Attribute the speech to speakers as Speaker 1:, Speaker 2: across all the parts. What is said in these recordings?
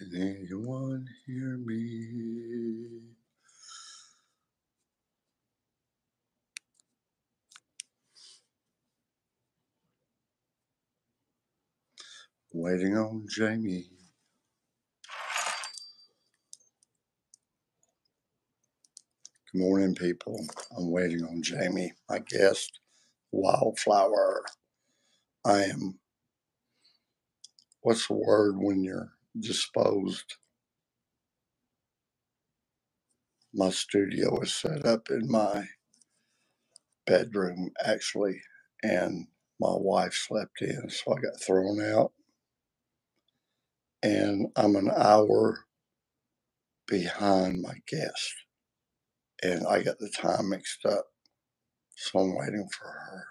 Speaker 1: Can anyone hear me? Waiting on Jamie. Good morning, people. I'm waiting on Jamie, my guest, Wildflower. I am, what's the word when you're disposed? My studio is set up in my bedroom, actually, and my wife slept in, so I got thrown out. And I'm an hour behind my guest, and I got the time mixed up. So I'm waiting for her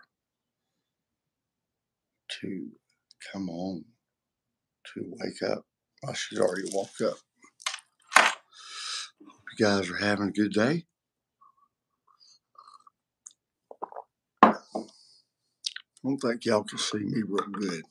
Speaker 1: to come on, to wake up. Oh, well, should already woke up. Hope you guys are having a good day. I don't think y'all can see me real good.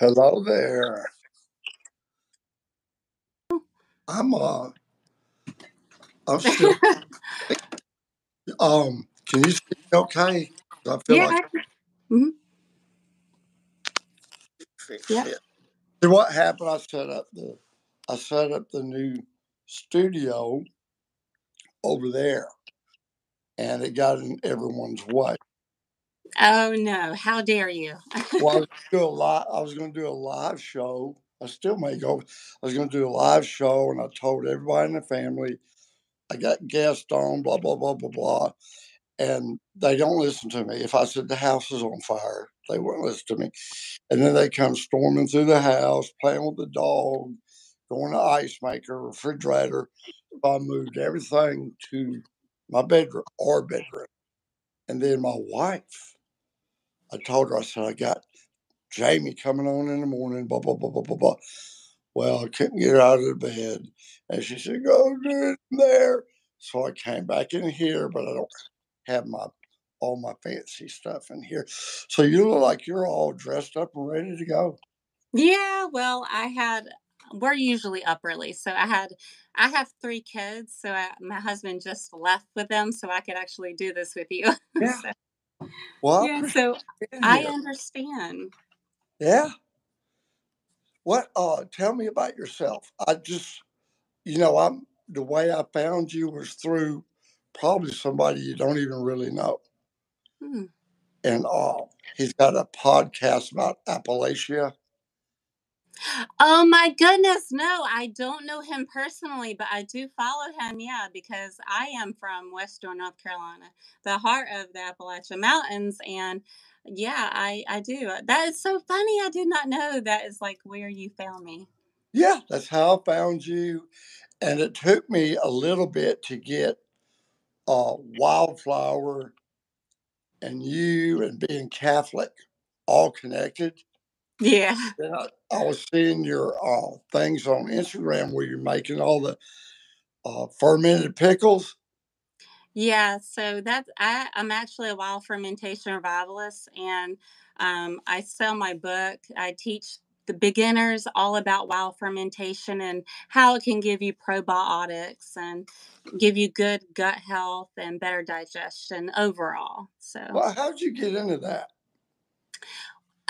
Speaker 1: Hello there. I'm uh I'm still um can you see me okay? I feel
Speaker 2: Yeah.
Speaker 1: like
Speaker 2: Mhm.
Speaker 1: fix
Speaker 2: Yep.
Speaker 1: it. See what happened? I set up the I set up the new studio over there and it got in everyone's way.
Speaker 2: Oh no! How dare you?
Speaker 1: Well, I was gonna do a live I was gonna do a live show. I still may go. I was gonna do a live show and I told everybody in the family I got guests on, blah blah blah blah blah. And they don't listen to me. If I said the house is on fire, they wouldn't listen to me. And then they come storming through the house, playing with the dog, going to ice maker, refrigerator. I moved everything to my bedroom, our bedroom. And then my wife, I told her, I said, I got Jamie coming on in the morning, blah, blah, blah, blah, blah, blah. Well, I couldn't get her out of bed. And she said, Go do it in there. So I came back in here, but I don't have my all my fancy stuff in here. So you look like you're all dressed up and ready to go.
Speaker 2: Yeah. Well, I had. We're usually up early, so I had. I have three kids, so I, my husband just left with them, so I could actually do this with you.
Speaker 1: Yeah.
Speaker 2: so,
Speaker 1: Well,
Speaker 2: yeah. So I understand.
Speaker 1: Yeah. What uh tell me about yourself. I just you know, I'm the way I found you was through probably somebody you don't even really know.
Speaker 2: Hmm.
Speaker 1: And uh he's got a podcast about Appalachia.
Speaker 2: Oh my goodness! No, I don't know him personally, but I do follow him. Yeah, because I am from Western North Carolina, the heart of the Appalachian Mountains, and yeah, I I do. That is so funny. I did not know that is like where you found me.
Speaker 1: Yeah, that's how I found you. And it took me a little bit to get uh wildflower and you and being Catholic all connected.
Speaker 2: Yeah.
Speaker 1: I, I was seeing your uh, things on Instagram where you're making all the uh, fermented pickles.
Speaker 2: Yeah, so that's I, I'm actually a wild fermentation revivalist, and um, I sell my book. I teach the beginners all about wild fermentation and how it can give you probiotics and give you good gut health and better digestion overall. So,
Speaker 1: Well, how'd you get into that?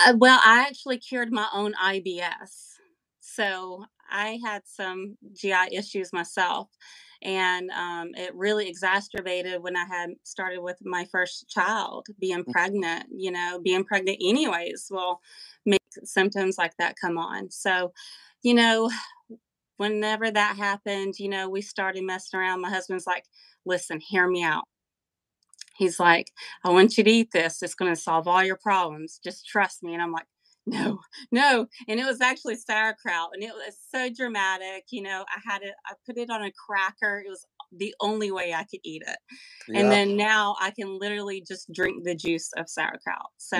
Speaker 2: Uh, well, I actually cured my own IBS. So I had some GI issues myself. And um, it really exacerbated when I had started with my first child, being pregnant. You know, being pregnant, anyways, will make symptoms like that come on. So, you know, whenever that happened, you know, we started messing around. My husband's like, listen, hear me out. He's like, I want you to eat this. It's going to solve all your problems. Just trust me. And I'm like, no, no. And it was actually sauerkraut and it was so dramatic. You know, I had it, I put it on a cracker. It was the only way I could eat it. And then now I can literally just drink the juice of sauerkraut. So,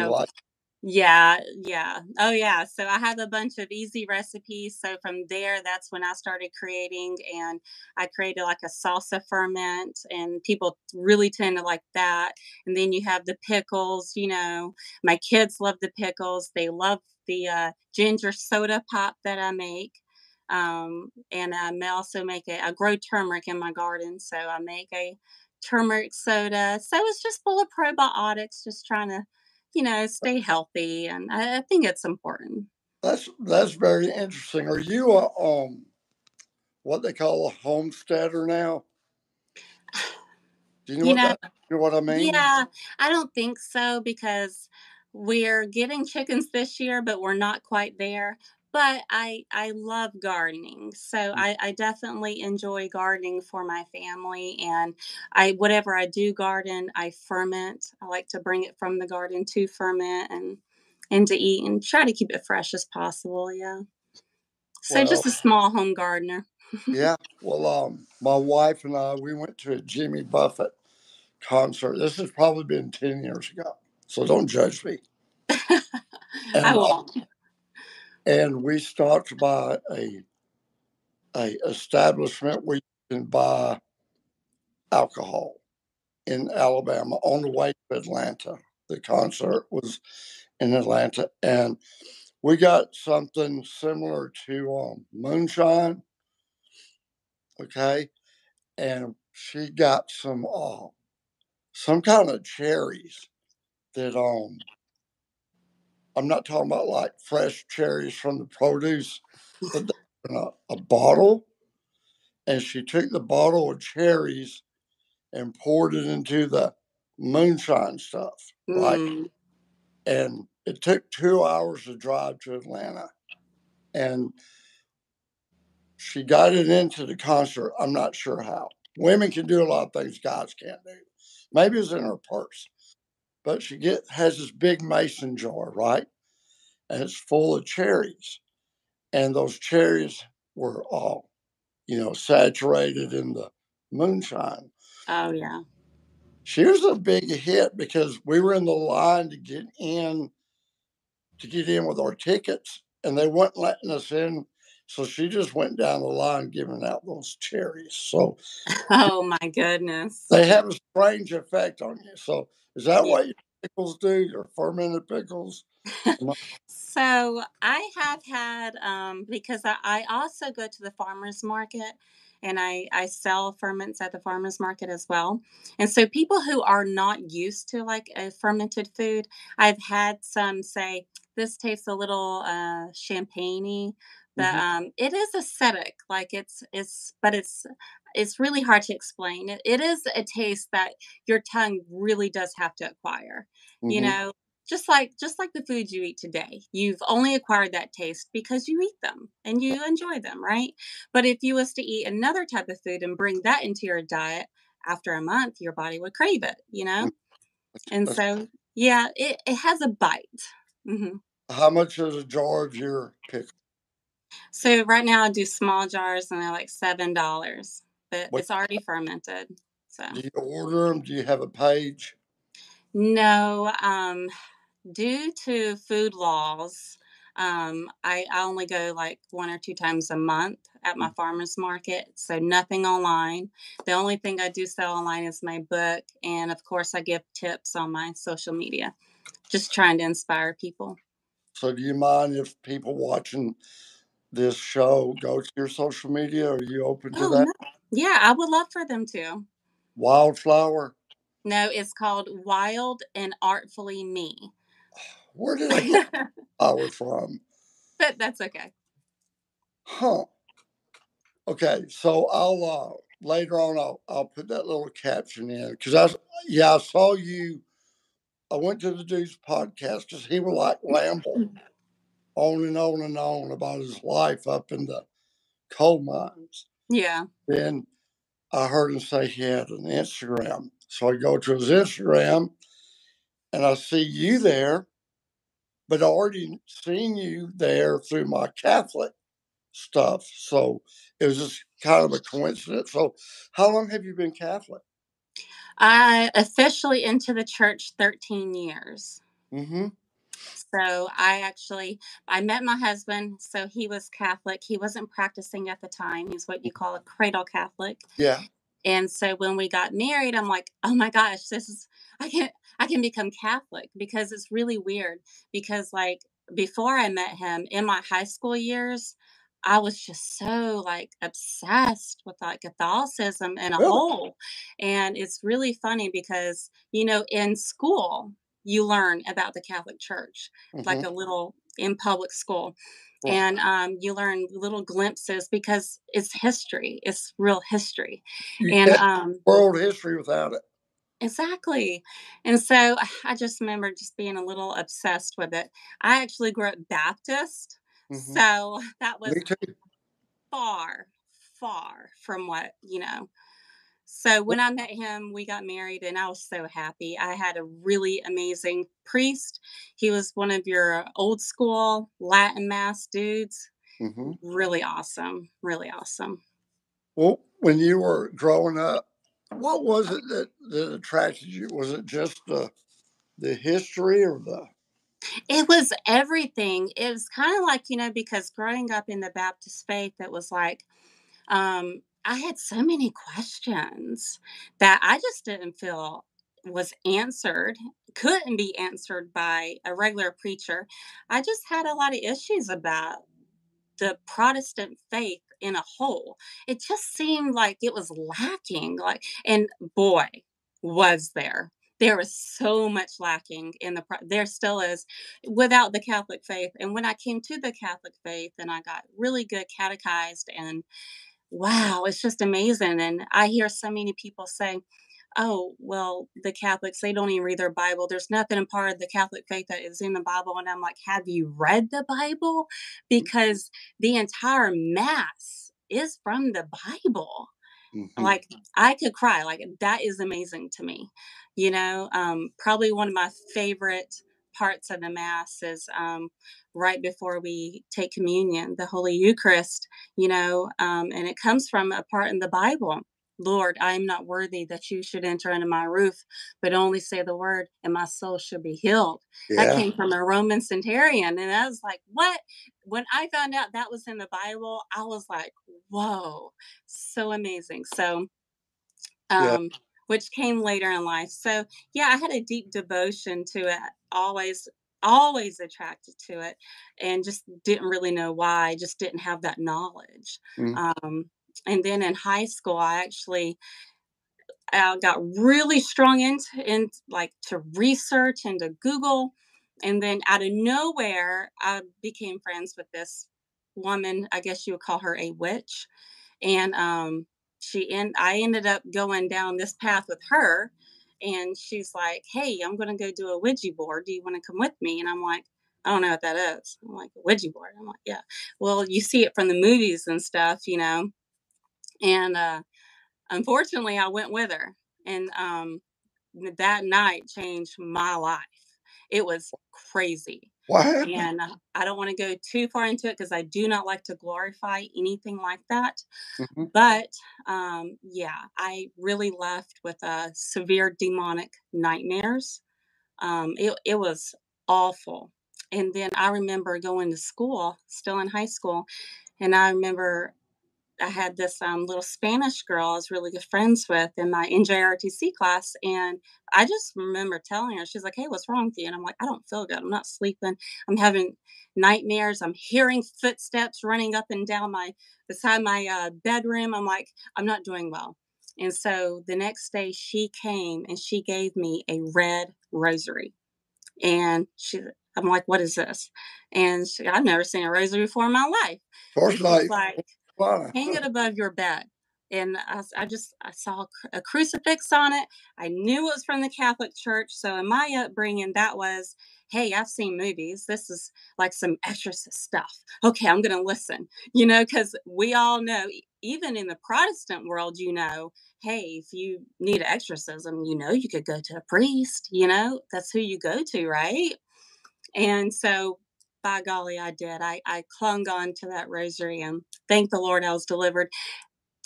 Speaker 2: Yeah, yeah. Oh, yeah. So I have a bunch of easy recipes. So from there, that's when I started creating, and I created like a salsa ferment, and people really tend to like that. And then you have the pickles. You know, my kids love the pickles. They love the uh, ginger soda pop that I make. Um, and I may also make a, I grow turmeric in my garden, so I make a turmeric soda. So it's just full of probiotics, just trying to you know, stay healthy, and I, I think it's important.
Speaker 1: That's that's very interesting. Are you a um what they call a homesteader now? Do you know,
Speaker 2: You
Speaker 1: what,
Speaker 2: know,
Speaker 1: that, you know what I mean?
Speaker 2: yeah, I don't think so because we're getting chickens this year, but we're not quite there. But I I love gardening, so
Speaker 1: Mm,
Speaker 2: I, I definitely enjoy gardening for my family. And I whatever I do garden, I ferment. I like to bring it from the garden to ferment and and to eat and try to keep it fresh as possible. Yeah. So
Speaker 1: Well,
Speaker 2: just a small home gardener.
Speaker 1: yeah. Well, um, my wife and I we went to a Jimmy Buffett concert. This has probably been ten years ago, so don't judge me.
Speaker 2: I
Speaker 1: uh,
Speaker 2: won't.
Speaker 1: And we stopped by a a establishment where you can buy alcohol in Alabama on the way to Atlanta. The concert was in Atlanta, and we got something similar to um, moonshine. Okay, and she got some uh, some kind of cherries that um I'm not talking about like fresh cherries from the produce, but in a, a bottle, and she took the bottle of cherries and poured it into the moonshine stuff?
Speaker 2: Mm.
Speaker 1: And it took two hours to drive to Atlanta, and she got it into the concert. I'm not sure how. Women can do a lot of things guys can't do. Maybe it's in her purse, but she get has this big mason jar, right? And it's full of cherries, and those cherries were all, you know, saturated in the moonshine.
Speaker 2: Oh yeah.
Speaker 1: She was a big hit because we were in the line to get in to get in with our tickets, and they weren't letting us in. So she just went down the line giving out those cherries. So
Speaker 2: Oh my goodness.
Speaker 1: they have a strange effect on you. So is that what your pickles do? Your fermented pickles?
Speaker 2: So I have had um, because I, I also go to the farmers market and I, I sell ferments at the farmers market as well. And so people who are not used to like a fermented food, I've had some say this tastes a little uh, champagne but
Speaker 1: Mhm.
Speaker 2: um, it is acidic. Like it's it's but it's it's really hard to explain. It, it is a taste that your tongue really does have to acquire. You
Speaker 1: Mhm.
Speaker 2: know, just like just like the foods you eat today you've only acquired that taste because you eat them and you enjoy them right but if you was to eat another type of food and bring that into your diet after a month your body would crave it you know
Speaker 1: Mm,
Speaker 2: and so yeah it, it has a bite hmm
Speaker 1: how much is a jar of your pickle?
Speaker 2: So right now i do small jars and they're like seven dollars but
Speaker 1: What
Speaker 2: it's already fermented so
Speaker 1: do you order them? Do you have a page?
Speaker 2: no um due to food laws, um, I, I only go like one or two times a month at my
Speaker 1: Mm.
Speaker 2: farmer's market. So nothing online. The only thing I do sell online is my book. And of course, I give tips on my social media, just trying to inspire people.
Speaker 1: So do you mind if people watching this show go to your social media? Are you open to
Speaker 2: Oh,
Speaker 1: that?
Speaker 2: no. Yeah, I would love for them to.
Speaker 1: Wildflower?
Speaker 2: No, it's called Wild and Artfully Me.
Speaker 1: Where did I get flower from?
Speaker 2: but that's okay.
Speaker 1: Huh. Okay, so I'll uh later on I'll I'll put that little caption in because I yeah I saw you. I went to the dude's podcast because he would like ramble on and on and on about his life up in the coal mines.
Speaker 2: Yeah.
Speaker 1: Then I heard him say he had an Instagram, so I go to his Instagram and I see you there, but I already seen you there through my Catholic stuff. So it was just kind of a coincidence. So how long have you been Catholic?
Speaker 2: I officially into the church 13 years.
Speaker 1: Mm-hmm.
Speaker 2: So I actually I met my husband. So he was Catholic. He wasn't practicing at the time. He's what you mm-hmm. call a cradle Catholic.
Speaker 1: Yeah.
Speaker 2: And so when we got married, I'm like, oh my gosh, this is I can I can become Catholic because it's really weird. Because like before I met him in my high school years, I was just so like obsessed with like Catholicism and a
Speaker 1: Really?
Speaker 2: whole. And it's really funny because, you know, in school, you learn about the Catholic Church, like
Speaker 1: hmm
Speaker 2: a little in public school. And um, you learn little glimpses because it's history, it's real history.
Speaker 1: You
Speaker 2: And um,
Speaker 1: world history without it.
Speaker 2: exactly. And so I just remember just being a little obsessed with it. I actually grew up Baptist.
Speaker 1: hmm
Speaker 2: So that was far, far from what, you know. So when I met him, we got married and I was so happy. I had a really amazing priest. He was one of your old school Latin mass dudes.
Speaker 1: hmm
Speaker 2: Really awesome. Really awesome.
Speaker 1: well, when you were growing up, what was it that, that attracted you? Was it just the the history or the
Speaker 2: It was everything. It was kind of like, you know, because growing up in the Baptist faith, it was like, um, I had so many questions that I just didn't feel was answered, couldn't be answered by a regular preacher. I just had a lot of issues about the Protestant faith in a whole. It just seemed like it was lacking. Like, and boy, was there. There was so much lacking in the, there still is without the Catholic faith. And when I came to the Catholic faith and I got really good catechized and wow, it's just amazing. And I hear so many people say, oh, well, the Catholics, they don't even read their Bible. There's nothing in part of the Catholic faith that is in the Bible. And I'm like, have you read the Bible? Because the entire Mass is from the Bible.
Speaker 1: hmm
Speaker 2: Like, I could cry. Like, that is amazing to me. You know, um, probably one of my favorite parts of the Mass is um, right before we take communion, the Holy Eucharist, you know, um, and it comes from a part in the Bible. Lord, I am not worthy that you should enter under my roof, but only say the word, and my soul shall be healed. That came from a Roman centurion. And I was like, what? When I found out that was in the Bible, I was like, whoa, so amazing. So,
Speaker 1: Yeah.
Speaker 2: Which came later in life. So, yeah, I had a deep devotion to it, always, always attracted to it, and just didn't really know why, just didn't have that knowledge.
Speaker 1: Mm.
Speaker 2: Um, and then in high school, I actually I got really strong into in like to research and to Google, and then out of nowhere, I became friends with this woman. I guess you would call her a witch, and um, she and I ended up going down this path with her. And she's like, "Hey, I'm gonna go do a Ouija board. Do you want to come with me?" And I'm like, "I don't know what that is." I'm like, "A Ouija board." I'm like, "Yeah." Well, you see it from the movies and stuff, you know. And uh, unfortunately, I went with her, and um, that night changed my life. It was crazy.
Speaker 1: What happened?
Speaker 2: And uh, I don't want to go too far into it because I do not like to glorify anything like that.
Speaker 1: hmm
Speaker 2: But um, yeah, I really left with a severe demonic nightmares. Um, it, it was awful. And then I remember going to school, still in high school, and I remember I had this um, little Spanish girl I was really good friends with in my NJROTC class. And I just remember telling her, she's like, Hey, what's wrong with you? And I'm like, I don't feel good. I'm not sleeping. I'm having nightmares. I'm hearing footsteps running up and down my beside my uh, bedroom. I'm like, I'm not doing well. And so the next day she came and she gave me a red rosary. And she, I'm like, what is this? And she, I've never seen a rosary before in my life.
Speaker 1: Of course
Speaker 2: And
Speaker 1: not.
Speaker 2: she's like, Hang it above your bed. And I just I saw a crucifix on it. I knew it was from the Catholic Church. So in my upbringing, that was, hey, I've seen movies. This is like some exorcist stuff. Okay, I'm gonna listen. You know, because we all know, even in the Protestant world, you know, hey, if you need exorcism, you know, you could go to a priest. You know, that's who you go to, right? And so, by golly, I did. I, I clung on to that rosary and thank the Lord I was delivered.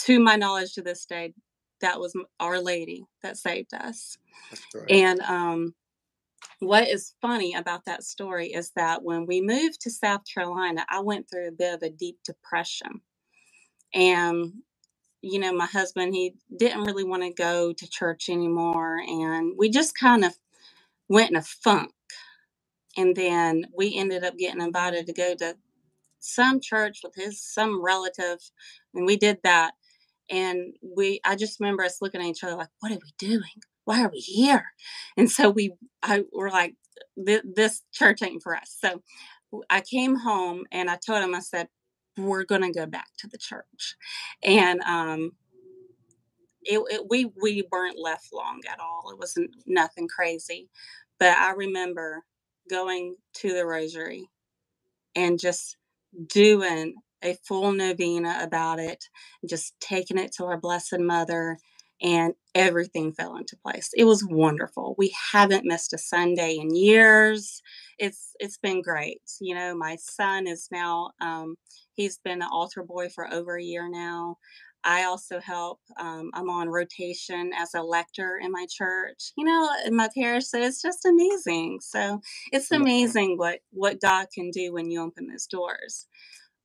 Speaker 2: To my knowledge, to this day, that was Our Lady that saved us.
Speaker 1: Great.
Speaker 2: And um, what is funny about that story is that when we moved to South Carolina, I went through a bit of a deep depression. And, you know, my husband, he didn't really want to go to church anymore. And we just kind of went in a funk. And then we ended up getting invited to go to some church with his some relative. And we did that. And we I just remember us looking at each other like, what are we doing? why are we here? And so we, I were like, this church ain't for us. So I came home and I told him, I said, we're to go back to the church. And, um, it, it, we we weren't left long at all. It wasn't nothing crazy, but I remember going to the rosary and just doing a full novena about it, just taking it to our Blessed Mother and everything fell into place. It was wonderful. We haven't missed a Sunday in years. It's it's been great. You know, my son is now um, he's been an altar boy for over a year now. I also help. Um, I'm on rotation as a lector in my church. You know, in my parish, so it's just amazing. So it's amazing what what God can do when you open those doors.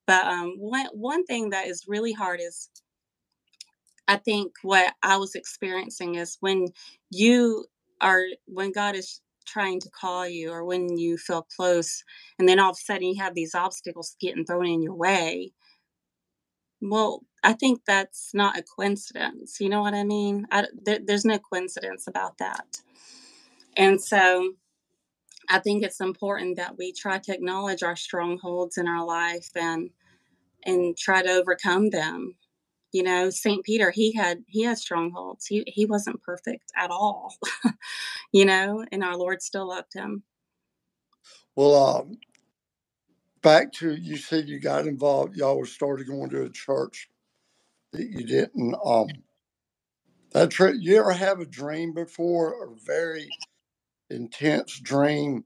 Speaker 2: But um, one one thing that is really hard is I think what I was experiencing is when you are, when God is trying to call you or when you feel close and then all of a sudden you have these obstacles getting thrown in your way. Well, I think that's not a coincidence. You know what I mean? I, there, there's no coincidence about that. And so I think it's important that we try to acknowledge our strongholds in our life and and try to overcome them you know saint peter he had he had strongholds he he wasn't perfect at all you know and our lord still loved him
Speaker 1: well um back to you said you got involved y'all started going to a church that you didn't um that trip you ever have a dream before a very intense dream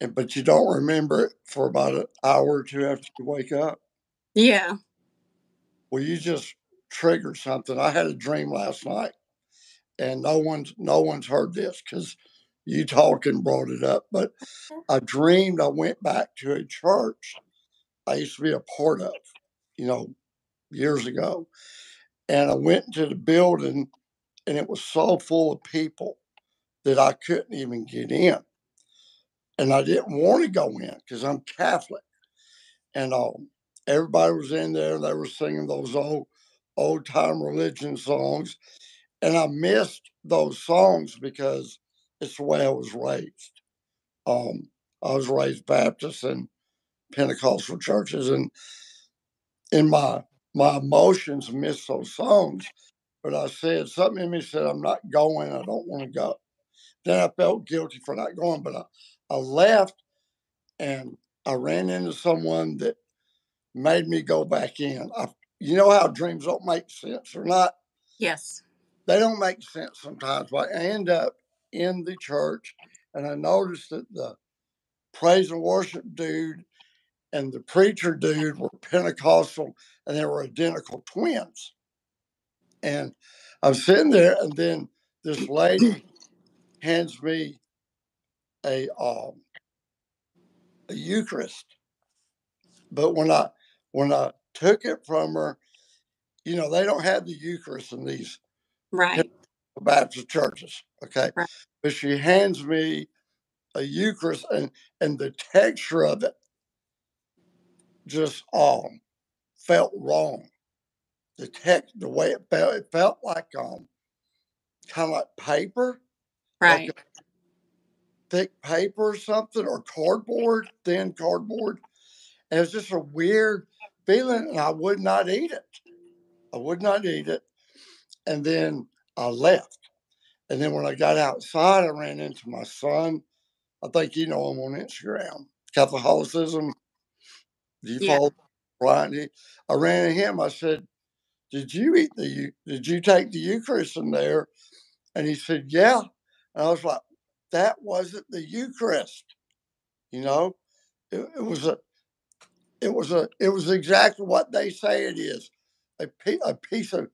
Speaker 1: and but you don't remember it for about an hour or two after you wake up
Speaker 2: yeah
Speaker 1: well you just triggered something. I had a dream last night, and no one's no one's heard this because you talking brought it up. But I dreamed I went back to a church I used to be a part of, you know, years ago, and I went into the building, and it was so full of people that I couldn't even get in, and I didn't want to go in because I'm Catholic, and um, everybody was in there. and They were singing those old old time religion songs. And I missed those songs because it's the way I was raised. Um, I was raised Baptist and Pentecostal churches, and in my my emotions missed those songs. But I said something in me said, "I'm not going. I don't want to go." Then I felt guilty for not going, but I, I left, and I ran into someone that made me go back in. I you know how dreams don't make sense or not?
Speaker 2: Yes.
Speaker 1: They don't make sense sometimes. But I end up in the church and I noticed that the praise and worship dude and the preacher dude were Pentecostal and they were identical twins. And I'm sitting there and then this lady hands me a um, a Eucharist. But when I when I took it from her. You know, they don't have the Eucharist in these
Speaker 2: right
Speaker 1: Baptist churches. Okay.
Speaker 2: Right.
Speaker 1: But she hands me a Eucharist and and the texture of it just um felt wrong. The text, the way it felt, it felt like um kind of like paper.
Speaker 2: Right. Like
Speaker 1: thick paper or something or cardboard, thin cardboard. And it's just a weird feeling, and I would not eat it. I would not eat it. And then I left. And then when I got outside, I ran into my son. I think you know him on Instagram, Catholicism. Do you yeah. follow Brian? I ran into him. I said, "Did you eat the? Did you take the Eucharist in there?" And he said, "Yeah." And I was like, "That wasn't the Eucharist." You know, it, it was a it was a it was exactly what they say it is a, pe- a piece of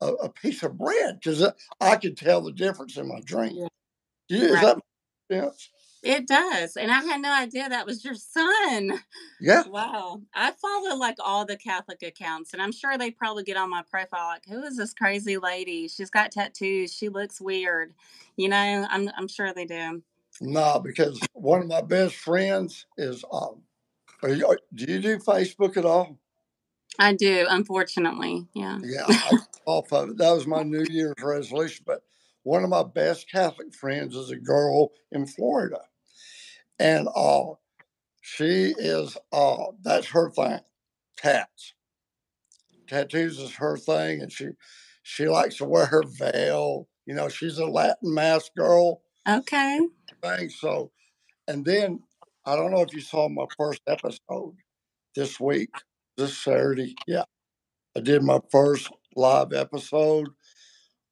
Speaker 1: a, a piece of bread because I could tell the difference in my drink. Yeah. Does right. that make sense?
Speaker 2: It does. And I had no idea that was your son.
Speaker 1: Yeah.
Speaker 2: Wow. I follow like all the Catholic accounts, and I'm sure they probably get on my profile like, who is this crazy lady? She's got tattoos. She looks weird. You know, I'm I'm sure they do.
Speaker 1: No, because one of my best friends is um you, do you do Facebook at all?
Speaker 2: I do, unfortunately. Yeah.
Speaker 1: Yeah, off of it. That was my New Year's resolution. But one of my best Catholic friends is a girl in Florida and uh, she is uh, that's her thing, tats. Tattoos is her thing, and she she likes to wear her veil. You know, she's a Latin mass girl.
Speaker 2: Okay.
Speaker 1: Thing so, and then I don't know if you saw my first episode this week, this Saturday. Yeah, I did my first live episode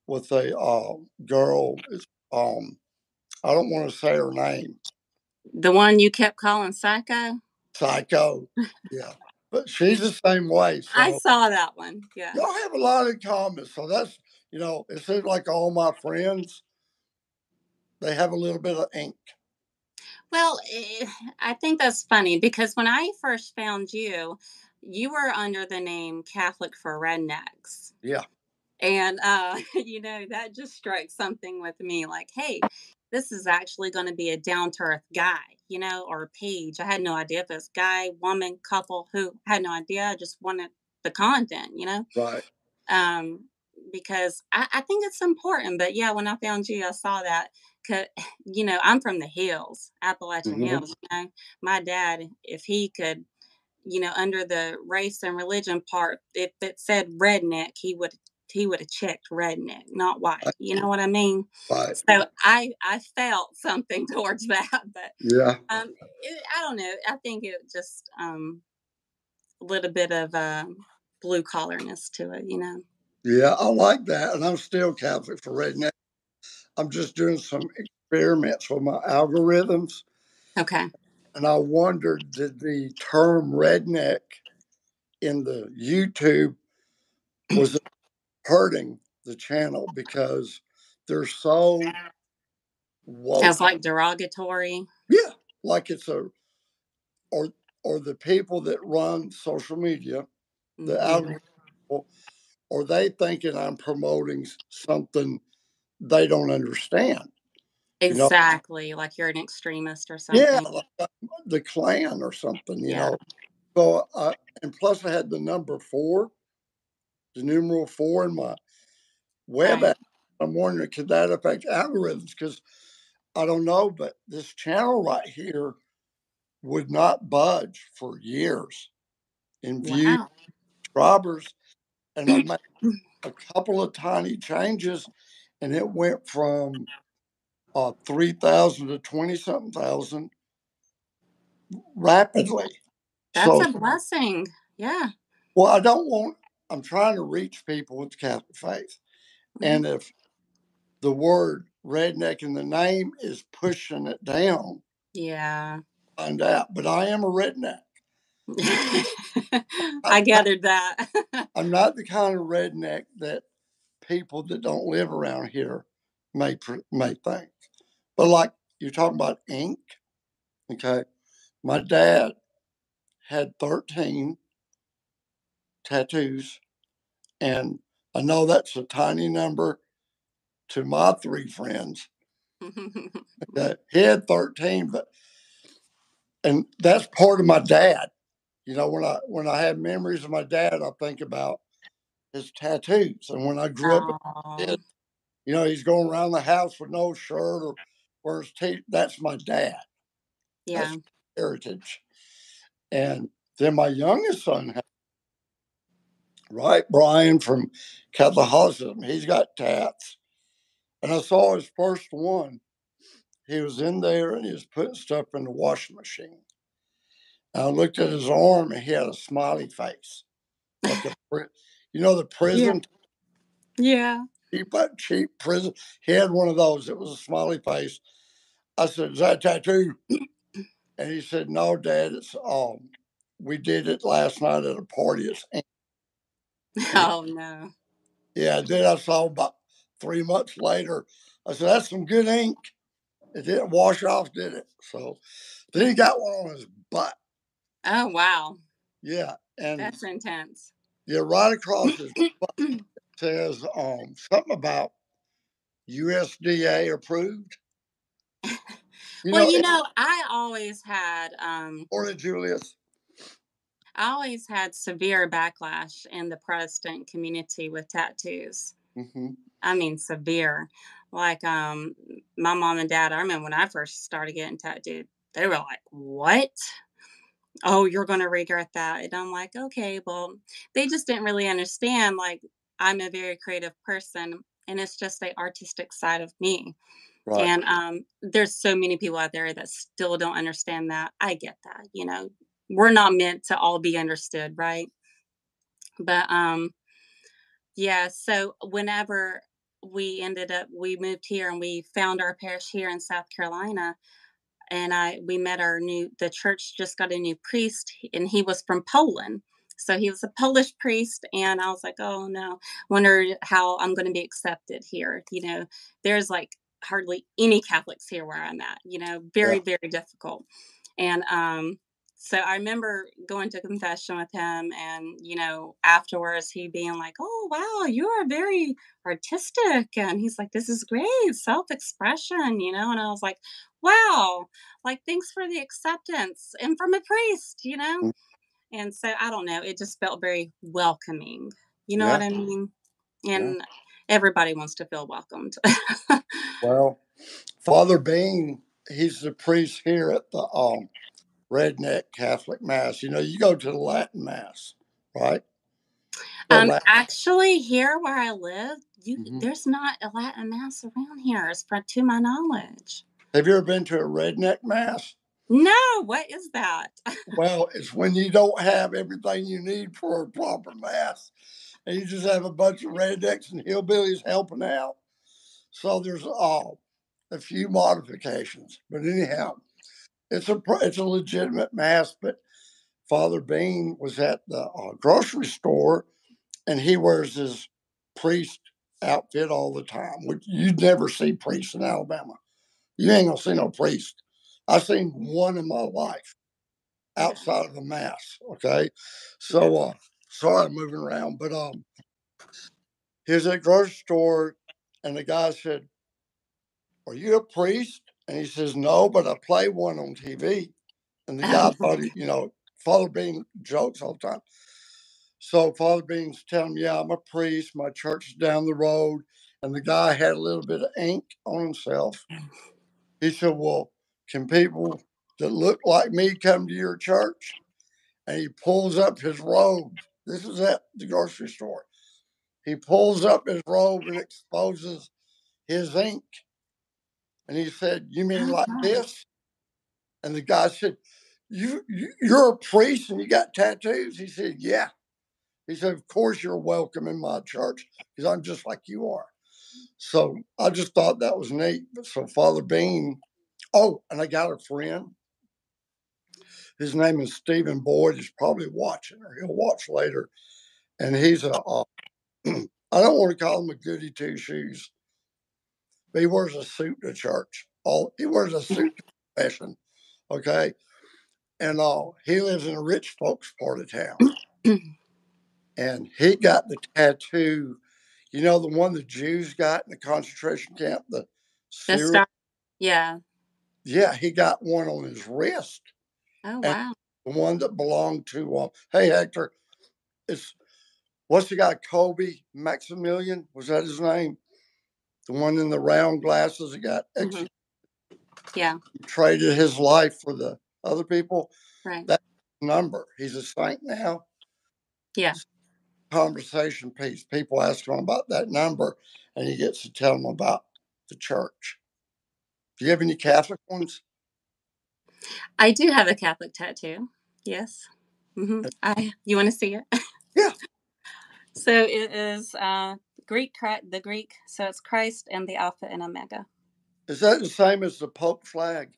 Speaker 1: with a uh, girl. Um, I don't want to say her name,
Speaker 2: the one you kept calling Psycho?
Speaker 1: Psycho. Yeah. But she's the same way.
Speaker 2: So I saw that one. Yeah.
Speaker 1: Y'all have a lot in common. So that's, you know, it seems like all my friends, they have a little bit of ink.
Speaker 2: Well, eh, I think that's funny because when I first found you, you were under the name Catholic for Rednecks.
Speaker 1: Yeah.
Speaker 2: And, uh, you know, that just strikes something with me like, hey, this is actually going to be a down to earth guy, you know, or a page. I had no idea if it's guy, woman, couple, who had no idea. I just wanted the content, you know?
Speaker 1: Right.
Speaker 2: Um, because I, I think it's important. But yeah, when I found you, I saw that. Cause, you know, I'm from the hills, Appalachian mm-hmm. Hills. You know, my dad, if he could, you know, under the race and religion part, if it said redneck, he would he would have checked redneck, not white. You know what I mean?
Speaker 1: Right.
Speaker 2: So I I felt something towards that, but
Speaker 1: yeah,
Speaker 2: um, it, I don't know. I think it just um a little bit of uh, blue collarness to it, you know.
Speaker 1: Yeah, I like that, and I'm still Catholic for redneck. I'm just doing some experiments with my algorithms.
Speaker 2: Okay.
Speaker 1: And I wondered, did the term redneck in the YouTube was hurting the channel because they're so
Speaker 2: woke. Sounds like derogatory.
Speaker 1: Yeah, like it's a or or the people that run social media, the mm-hmm. algorithm, or they thinking I'm promoting something they don't understand.
Speaker 2: Exactly, you know? like you're an extremist or something.
Speaker 1: Yeah, like the Klan or something, you yeah. know. So, uh, and plus, I had the number four the numeral four in my web app. I'm wondering, could that affect algorithms? Because I don't know, but this channel right here would not budge for years in view wow. subscribers. And I made a couple of tiny changes, and it went from uh, 3,000 to 20 something thousand rapidly.
Speaker 2: That's so, a blessing. Yeah.
Speaker 1: Well, I don't want I'm trying to reach people with Catholic faith. Mm-hmm. And if the word redneck in the name is pushing it down,
Speaker 2: yeah,
Speaker 1: find out. But I am a redneck.
Speaker 2: I gathered that.
Speaker 1: I'm not the kind of redneck that people that don't live around here may may think. But like you're talking about ink, okay? My dad had 13 tattoos. And I know that's a tiny number to my three friends. that he had 13, but and that's part of my dad. You know, when I when I have memories of my dad, I think about his tattoos. And when I grew up, kid, you know, he's going around the house with no shirt or wears teeth. That's my dad.
Speaker 2: Yeah. That's
Speaker 1: heritage. And then my youngest son right? Brian from Catholicism, he's got tats. And I saw his first one. He was in there and he was putting stuff in the washing machine. And I looked at his arm and he had a smiley face. Like a, you know, the prison?
Speaker 2: Yeah.
Speaker 1: Cheap, cheap prison. He had one of those. It was a smiley face. I said, Is that tattoo? And he said, No, Dad, it's um, we did it last night at a party. It's
Speaker 2: Oh no.
Speaker 1: Yeah, then I saw about three months later. I said, "That's some good ink." it didn't wash off, did it? So then he got one on his butt.
Speaker 2: Oh wow.
Speaker 1: Yeah, and
Speaker 2: that's intense.
Speaker 1: Yeah, right across his butt says um something about USDA approved.
Speaker 2: You well, know, you know, I always had um
Speaker 1: Or Julius.
Speaker 2: I always had severe backlash in the Protestant community with tattoos. Mm-hmm. I mean, severe. Like, um, my mom and dad, I remember when I first started getting tattooed, they were like, What? Oh, you're going to regret that. And I'm like, Okay, well, they just didn't really understand. Like, I'm a very creative person, and it's just the artistic side of me. Right. And um, there's so many people out there that still don't understand that. I get that. You know, we're not meant to all be understood, right? But um, yeah. So whenever we ended up, we moved here and we found our parish here in South Carolina, and I we met our new the church just got a new priest, and he was from Poland. So he was a Polish priest, and I was like, oh no, wonder how I'm going to be accepted here. You know, there's like hardly any Catholics here where I'm at, you know, very, yeah. very difficult. And um, so I remember going to confession with him, and you know, afterwards he being like, "Oh wow, you are very artistic," and he's like, "This is great, self-expression," you know. And I was like, "Wow, like thanks for the acceptance and from a priest," you know. Mm. And so I don't know, it just felt very welcoming. You know yeah. what I mean? And yeah. everybody wants to feel welcomed.
Speaker 1: well, Father Bean, he's the priest here at the um, Redneck Catholic Mass. You know, you go to the Latin Mass, right?
Speaker 2: um, Latin. actually, here where I live, you mm-hmm. there's not a Latin Mass around here, as far to my knowledge.
Speaker 1: Have you ever been to a Redneck Mass?
Speaker 2: No, what is that?
Speaker 1: well, it's when you don't have everything you need for a proper mass, and you just have a bunch of rednecks and hillbillies helping out. So there's uh, a few modifications, but anyhow, it's a it's a legitimate mass. But Father Bean was at the uh, grocery store, and he wears his priest outfit all the time. Which you'd never see priests in Alabama. You ain't gonna see no priest I've seen one in my life outside of the mass. Okay. So uh sorry I'm moving around, but um he was at grocery store and the guy said, Are you a priest? And he says, No, but I play one on TV. And the guy oh. thought he, you know, Father Bean jokes all the time. So Father Bean's telling me, Yeah, I'm a priest, my church is down the road. And the guy had a little bit of ink on himself. He said, Well, can people that look like me come to your church? And he pulls up his robe. This is at the grocery store. He pulls up his robe and exposes his ink. And he said, You mean like this? And the guy said, you, you you're a priest and you got tattoos? He said, Yeah. He said, Of course you're welcome in my church because I'm just like you are. So I just thought that was neat. So Father Bean Oh, and I got a friend. His name is Stephen Boyd. He's probably watching, or he'll watch later. And he's a, uh, I don't want to call him a goody two shoes, but he wears a suit to church. All he wears a suit to confession. Okay. And uh, he lives in a rich folks part of town. and he got the tattoo, you know, the one the Jews got in the concentration camp, the,
Speaker 2: the yeah.
Speaker 1: Yeah, he got one on his wrist.
Speaker 2: Oh wow!
Speaker 1: The one that belonged to uh, Hey Hector, it's what's the guy Kolbe Maximilian? Was that his name? The one in the round glasses that got
Speaker 2: mm-hmm. Yeah.
Speaker 1: Traded his life for the other people.
Speaker 2: Right.
Speaker 1: That number. He's a saint now.
Speaker 2: Yeah.
Speaker 1: Conversation piece. People ask him about that number, and he gets to tell them about the church. Do you have any Catholic ones?
Speaker 2: I do have a Catholic tattoo. Yes. Mm-hmm. I. You want to see it?
Speaker 1: Yeah.
Speaker 2: so it is uh, Greek. The Greek. So it's Christ and the Alpha and Omega.
Speaker 1: Is that the same as the Pope flag?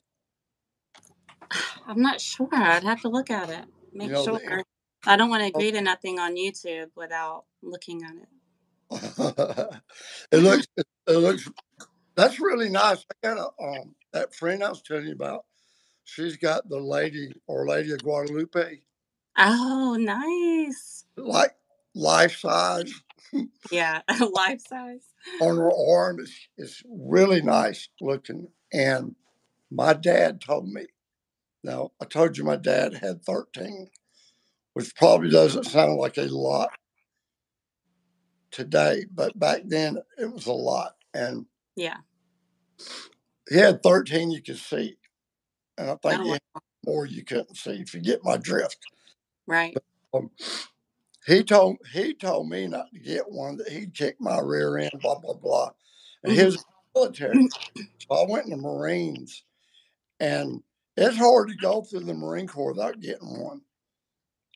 Speaker 2: I'm not sure. I'd have to look at it. Make you know, sure. The, I don't want to agree to nothing on YouTube without looking at it.
Speaker 1: it looks. It looks That's really nice. I got a um that friend I was telling you about. She's got the lady or Lady of Guadalupe.
Speaker 2: Oh, nice.
Speaker 1: Like life size.
Speaker 2: yeah, life size.
Speaker 1: On her arm is is really nice looking. And my dad told me. Now I told you my dad had 13, which probably doesn't sound like a lot today, but back then it was a lot. And
Speaker 2: yeah,
Speaker 1: he had 13 you could see. And I think oh, more you couldn't see if you get my drift.
Speaker 2: Right.
Speaker 1: But, um, he told he told me not to get one that he'd kick my rear end, blah blah blah. And mm-hmm. his military. So I went in the Marines and it's hard to go through the Marine Corps without getting one.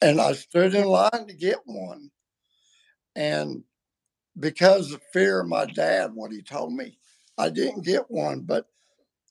Speaker 1: And I stood in line to get one. And because of fear of my dad, what he told me, I didn't get one. But,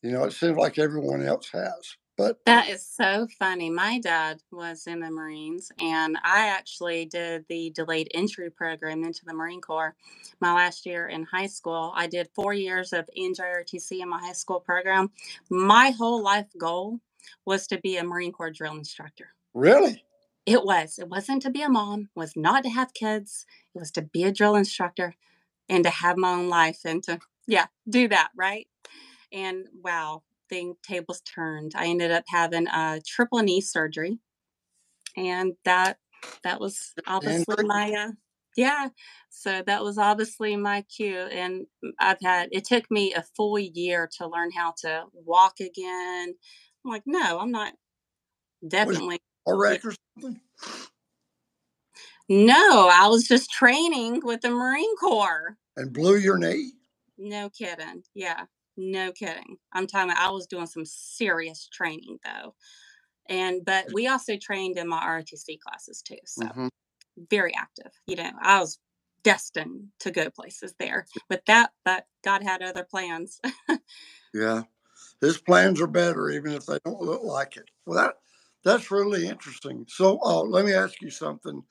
Speaker 1: you know, it seems like everyone else has. But
Speaker 2: that is so funny. My dad was in the Marines, and I actually did the delayed entry program into the Marine Corps my last year in high school. I did four years of NJROTC in my high school program. My whole life goal was to be a Marine Corps drill instructor.
Speaker 1: Really?
Speaker 2: It was. It wasn't to be a mom, was not to have kids. It was to be a drill instructor and to have my own life and to, yeah, do that, right? And wow, thing tables turned. I ended up having a triple knee surgery, and that that was obviously my uh, yeah. So that was obviously my cue, and I've had it took me a full year to learn how to walk again. I'm like, no, I'm not definitely
Speaker 1: a wreck or something.
Speaker 2: No, I was just training with the Marine Corps.
Speaker 1: And blew your knee?
Speaker 2: No kidding. Yeah. No kidding. I'm talking I was doing some serious training though. And but we also trained in my ROTC classes too. So mm-hmm. very active. You know, I was destined to go places there with that, but God had other plans.
Speaker 1: yeah. His plans are better even if they don't look like it. Well that that's really interesting. So uh, let me ask you something.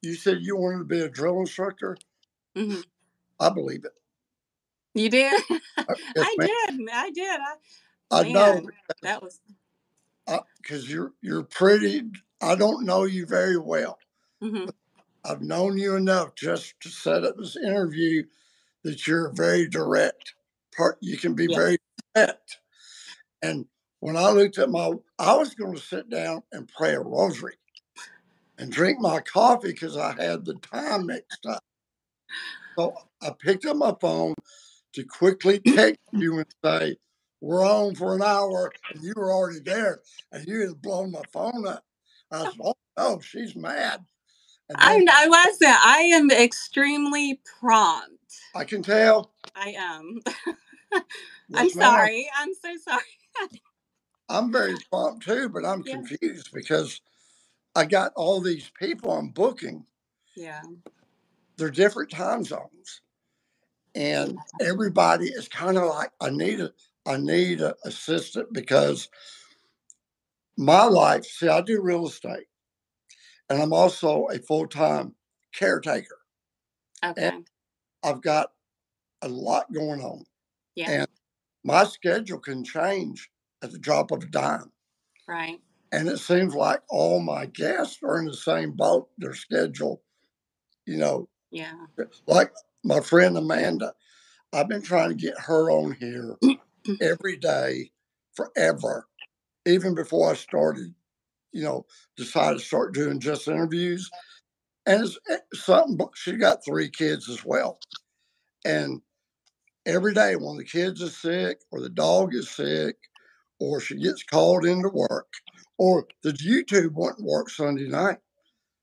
Speaker 1: You said you wanted to be a drill instructor. Mm-hmm. I believe it.
Speaker 2: You did? Uh, yes, I did. I did. I,
Speaker 1: I man, know
Speaker 2: that was
Speaker 1: because you're you're pretty. I don't know you very well. Mm-hmm. I've known you enough just to set up this interview that you're very direct. Part you can be very direct. And when I looked at my, I was going to sit down and pray a rosary and drink my coffee because I had the time next time. So I picked up my phone to quickly text you and say, We're on for an hour, and you were already there, and you had blown my phone up. I said, Oh, oh she's mad.
Speaker 2: I, I wasn't. I am extremely prompt.
Speaker 1: I can tell.
Speaker 2: I am. I'm sorry. I'm so sorry.
Speaker 1: I'm very prompt too, but I'm yeah. confused because I got all these people I'm booking.
Speaker 2: Yeah.
Speaker 1: They're different time zones and everybody is kind of like I need a I need an assistant because my life. See, I do real estate, and I'm also a full time caretaker.
Speaker 2: Okay. And
Speaker 1: I've got a lot going on.
Speaker 2: Yeah.
Speaker 1: And my schedule can change at the drop of a dime.
Speaker 2: Right.
Speaker 1: And it seems like all my guests are in the same boat. Their schedule, you know.
Speaker 2: Yeah.
Speaker 1: Like my friend Amanda, I've been trying to get her on here every day forever, even before I started, you know, decided to start doing just interviews. And it's, it's eh, something, she got three kids as well. And every day when the kids are sick or the dog is sick or she gets called into work or the YouTube wouldn't work Sunday night.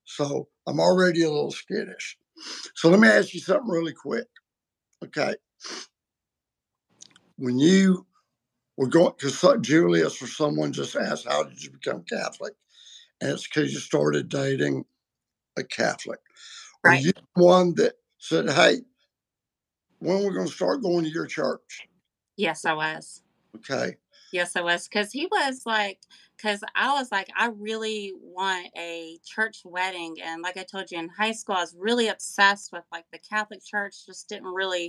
Speaker 1: So I'm already a little skittish. So let me ask you something really quick. Okay. When you were going, because Julius or someone just asked, How did you become Catholic? And it's because you started dating a Catholic.
Speaker 2: Right.
Speaker 1: Are you one that said, Hey, when we're going to start going to your church?
Speaker 2: Yes, I was.
Speaker 1: Okay.
Speaker 2: Yes, I was. Because he was like, because I was like, I really want a church wedding. And like I told you in high school, I was really obsessed with like the Catholic Church, just didn't really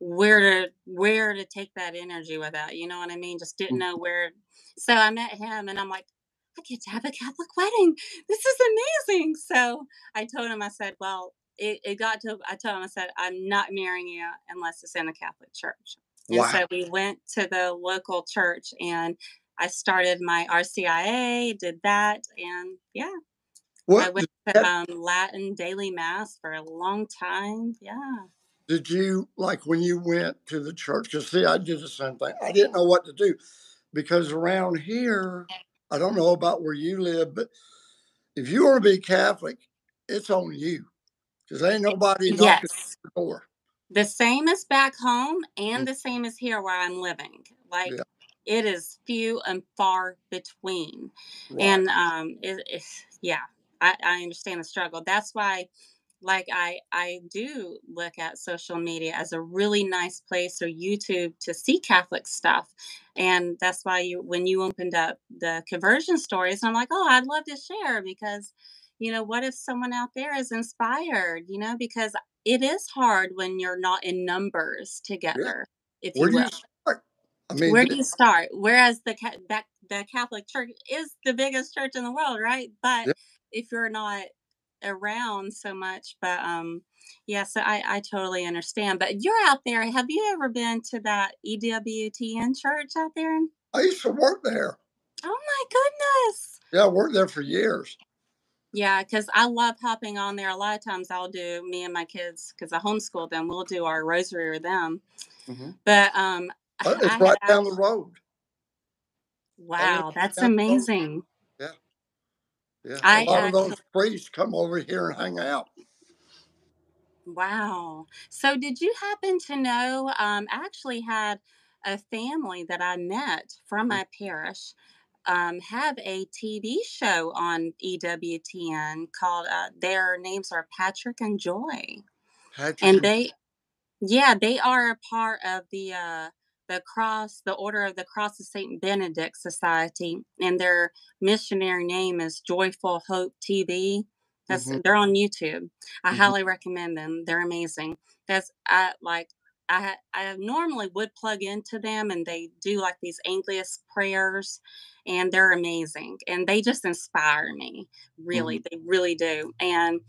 Speaker 2: where to where to take that energy with that. You know what I mean? Just didn't
Speaker 1: Mm.
Speaker 2: know where. So I met him, and I'm like, I get to have a Catholic wedding. This is amazing. So I told him, I said, well, it, it got to. I told him, I said, I'm not marrying you unless it's in the Catholic church. And
Speaker 1: Wow.
Speaker 2: so we went to the local church, and I started my RCIA, did that, and yeah, I went to um, Latin daily mass for a long time. Yeah.
Speaker 1: did you like when you went to the church? Because see, I did the same thing. I didn't know what to do because around here, I don't know about where you live, but if you want to be Catholic, it's on you because ain't nobody knocking
Speaker 2: Yes.
Speaker 1: the door.
Speaker 2: The same as back home
Speaker 1: Mm.
Speaker 2: and the same as here where I'm living. Like
Speaker 1: Yeah,
Speaker 2: it is few and far between.
Speaker 1: right.
Speaker 2: And um it, it's yeah, I, I understand the struggle. That's why like I I do look at social media as a really nice place or YouTube to see Catholic stuff. And that's why you when you opened up the conversion stories, I'm like, oh, I'd love to share because you know, what if someone out there is inspired, you know, because it is hard when you're not in numbers
Speaker 1: Yeah.
Speaker 2: together, if
Speaker 1: Where
Speaker 2: you
Speaker 1: do you? I mean,
Speaker 2: Where do you start? Whereas the that the Catholic Church is the biggest church in the world, right? But
Speaker 1: yeah,
Speaker 2: if you're not around so much, but um, yeah, so I I totally understand. But you're out there. Have you ever been to that EWTN church out there?
Speaker 1: I used to work there.
Speaker 2: oh my goodness.
Speaker 1: Yeah, I worked there for years.
Speaker 2: Yeah, because I love hopping on there. A lot of times I'll do me and my kids because I homeschool them. We'll do our rosary with them.
Speaker 1: hmm
Speaker 2: But um,
Speaker 1: Uh,
Speaker 2: I
Speaker 1: it's
Speaker 2: had
Speaker 1: right down the road.
Speaker 2: Wow, that's
Speaker 1: down the road.
Speaker 2: amazing.
Speaker 1: Yeah, yeah. A
Speaker 2: I
Speaker 1: lot of those priests come over here and hang out.
Speaker 2: Wow. So did you happen to know, um, I actually had a family that I met from
Speaker 1: Mm.
Speaker 2: my parish um, have a TV show on EWTN called, uh, their names are Patrick and Joy.
Speaker 1: Patrick
Speaker 2: And
Speaker 1: and
Speaker 2: they, yeah, they are a part of the, uh, the cross, the Order of the Cross of Saint Benedict Society, and their missionary name is Joyful Hope TV. That's
Speaker 1: hmm
Speaker 2: they're on YouTube. I
Speaker 1: hmm
Speaker 2: highly recommend them. They're amazing. That's I like I I normally would plug into them and they do like these Angelus prayers and they're amazing and they just inspire me. Really, they really do. And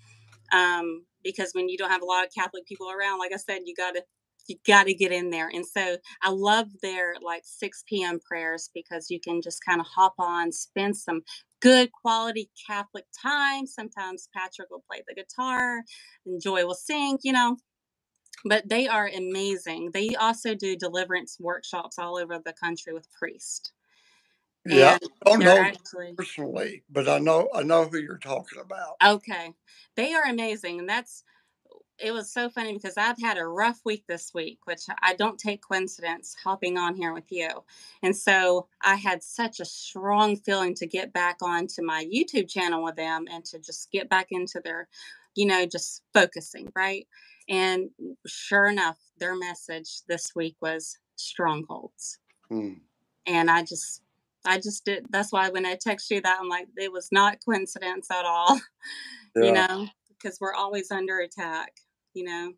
Speaker 2: um because when you don't have a lot of Catholic people around, like I said, you gotta you gotta get in there. And so I love their like 6 p.m. prayers because you can just kind of hop on, spend some good quality Catholic time. Sometimes Patrick will play the guitar and Joy will sing, you know, but they are amazing. They also do deliverance workshops all over the country with priests.
Speaker 1: Yeah,
Speaker 2: And
Speaker 1: I don't know
Speaker 2: actually
Speaker 1: personally, but I know I know who you're talking about.
Speaker 2: okay. They are amazing. And that's it was so funny because I've had a rough week this week, which I don't take coincidence hopping on here with you. And so I had such a strong feeling to get back onto my YouTube channel with them and to just get back into their, you know, just focusing, right? And sure enough, their message this week was strongholds.
Speaker 1: Hmm.
Speaker 2: And I just I just did that's why when I text you that I'm like, it was not coincidence at all, you know, because we're always under attack, you know.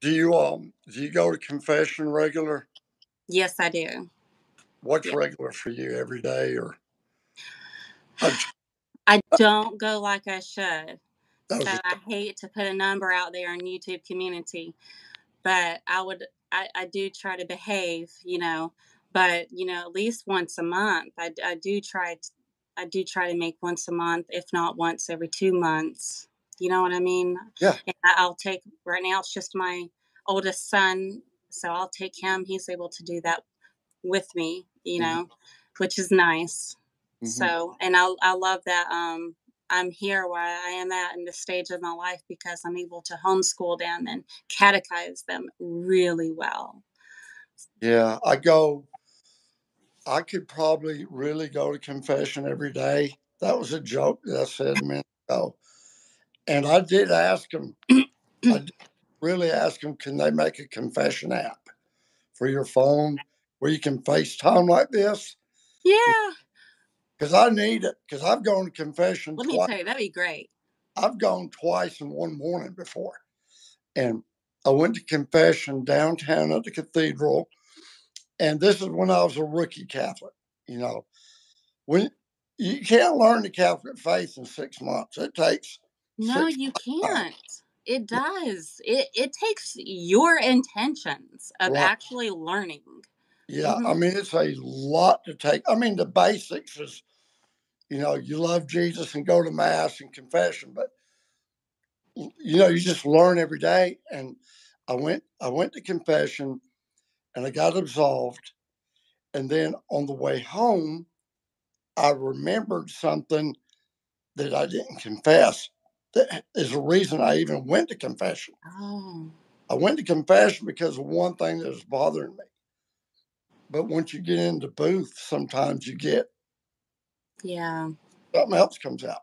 Speaker 1: Do you um do you go to confession regular?
Speaker 2: Yes, I do.
Speaker 1: What's
Speaker 2: Yeah.
Speaker 1: regular for you every day or I,
Speaker 2: I don't go like I should. So
Speaker 1: a,
Speaker 2: I hate to put a number out there in YouTube community, but I would I, I do try to behave, you know, but you know, at least once a month. I, I do try I do try to make once a month, if not once every two months. You know what I mean?
Speaker 1: yeah.
Speaker 2: And I'll take right now it's just my oldest son, so I'll take him. He's able to do that with me, you
Speaker 1: hmm
Speaker 2: know, which is nice.
Speaker 1: hmm
Speaker 2: So, and I I love that um I'm here where I am at in this stage of my life because I'm able to homeschool them and catechize them really well.
Speaker 1: Yeah, I go I could probably really go to confession every day. That was a joke that I said a minute ago. And I did ask them, I did really ask them, can they make a confession app for your phone where you can FaceTime like this?
Speaker 2: Yeah,
Speaker 1: Because I need it. Because I've gone to confession
Speaker 2: let me tell you, that'd be great.
Speaker 1: I've gone twice in one morning before. And I went to confession downtown at the cathedral. And this is when I was a rookie Catholic. You know, when you can't learn the Catholic faith in six months, it takes.
Speaker 2: No, you can't. It does. It it takes your intentions of
Speaker 1: Right.
Speaker 2: actually learning.
Speaker 1: Yeah, I
Speaker 2: Mhm.
Speaker 1: mean, it's a lot to take. I mean, the basics is, you know, you love Jesus and go to mass and confession, but you know, you just learn every day. And I went, I went to confession, and I got absolved. And then on the way home, I remembered something that I didn't confess. That is the reason I even went to confession.
Speaker 2: Oh.
Speaker 1: I went to confession because of one thing that was bothering me. But once you get into booth, sometimes you get
Speaker 2: Yeah.
Speaker 1: something else comes out.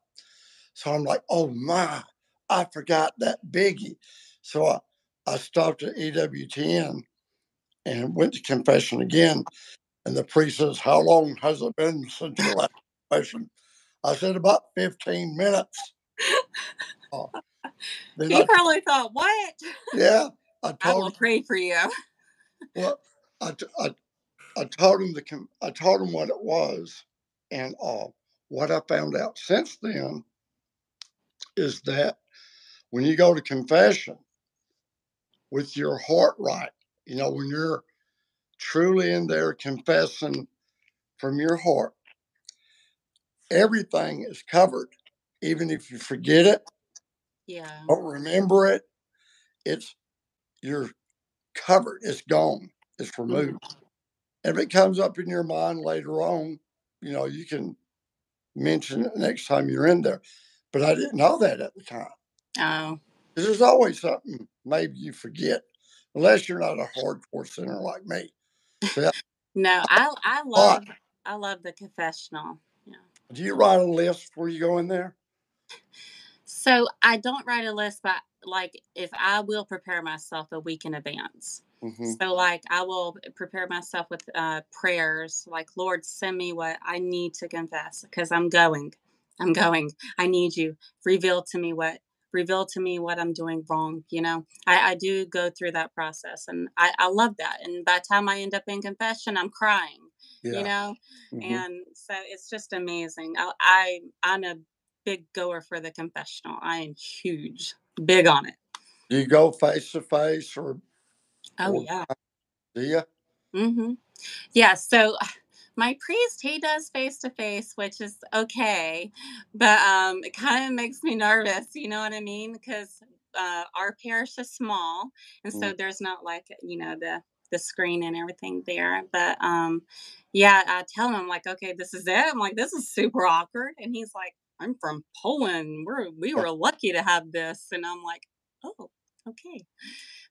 Speaker 1: So I'm like, oh my, I forgot that biggie. So I, I stopped at EWTN and went to confession again. And the priest says, How long has it been since your last confession? I said, About 15 minutes. Uh,
Speaker 2: He
Speaker 1: I,
Speaker 2: probably thought, "What?
Speaker 1: yeah, I told I
Speaker 2: will pray for you."
Speaker 1: Well, I, I, I told him the I told him what it was, and uh, what I found out since then is that when you go to confession with your heart right, you know, when you're truly in there confessing from your heart, everything is covered. Even if you forget it,
Speaker 2: Yeah.
Speaker 1: don't remember it, it's you're covered. It's gone. It's mm-hmm. removed. If it comes up in your mind later on, you know, you can mention it next time you're in there. But I didn't know that at the time.
Speaker 2: Oh.
Speaker 1: There's always something maybe you forget, unless you're not a hardcore sinner like me.
Speaker 2: No, I I love I love the confessional. Yeah.
Speaker 1: Do you write a list before you go in there?
Speaker 2: So I don't write a list, but like if I will prepare myself a week in advance.
Speaker 1: hmm
Speaker 2: So like I will prepare myself with uh, prayers, like Lord, send me what I need to confess because I'm going. I'm going. I need you. Reveal to me what reveal to me what I'm doing wrong. You know, I, I do go through that process, and I, I love that. And by the time I end up in confession, I'm crying.
Speaker 1: Yeah.
Speaker 2: You know,
Speaker 1: mhm.
Speaker 2: and so it's just amazing. I, I I'm a big goer for the confessional. I am huge, big on it.
Speaker 1: Do you go face to face or
Speaker 2: Oh
Speaker 1: or
Speaker 2: yeah.
Speaker 1: do you?
Speaker 2: Mm-hmm. Yeah. So my priest, he does face to face, which is okay, but um, it kind of makes me nervous. You know what I mean? Because uh, our parish is small, and so
Speaker 1: Mm.
Speaker 2: there's not like you know the the screen and everything there. But um, yeah, I tell him I'm like, okay, this is it. I'm like, this is super awkward, and he's like, I'm from Poland. We're we were lucky to have this, and I'm like, oh, okay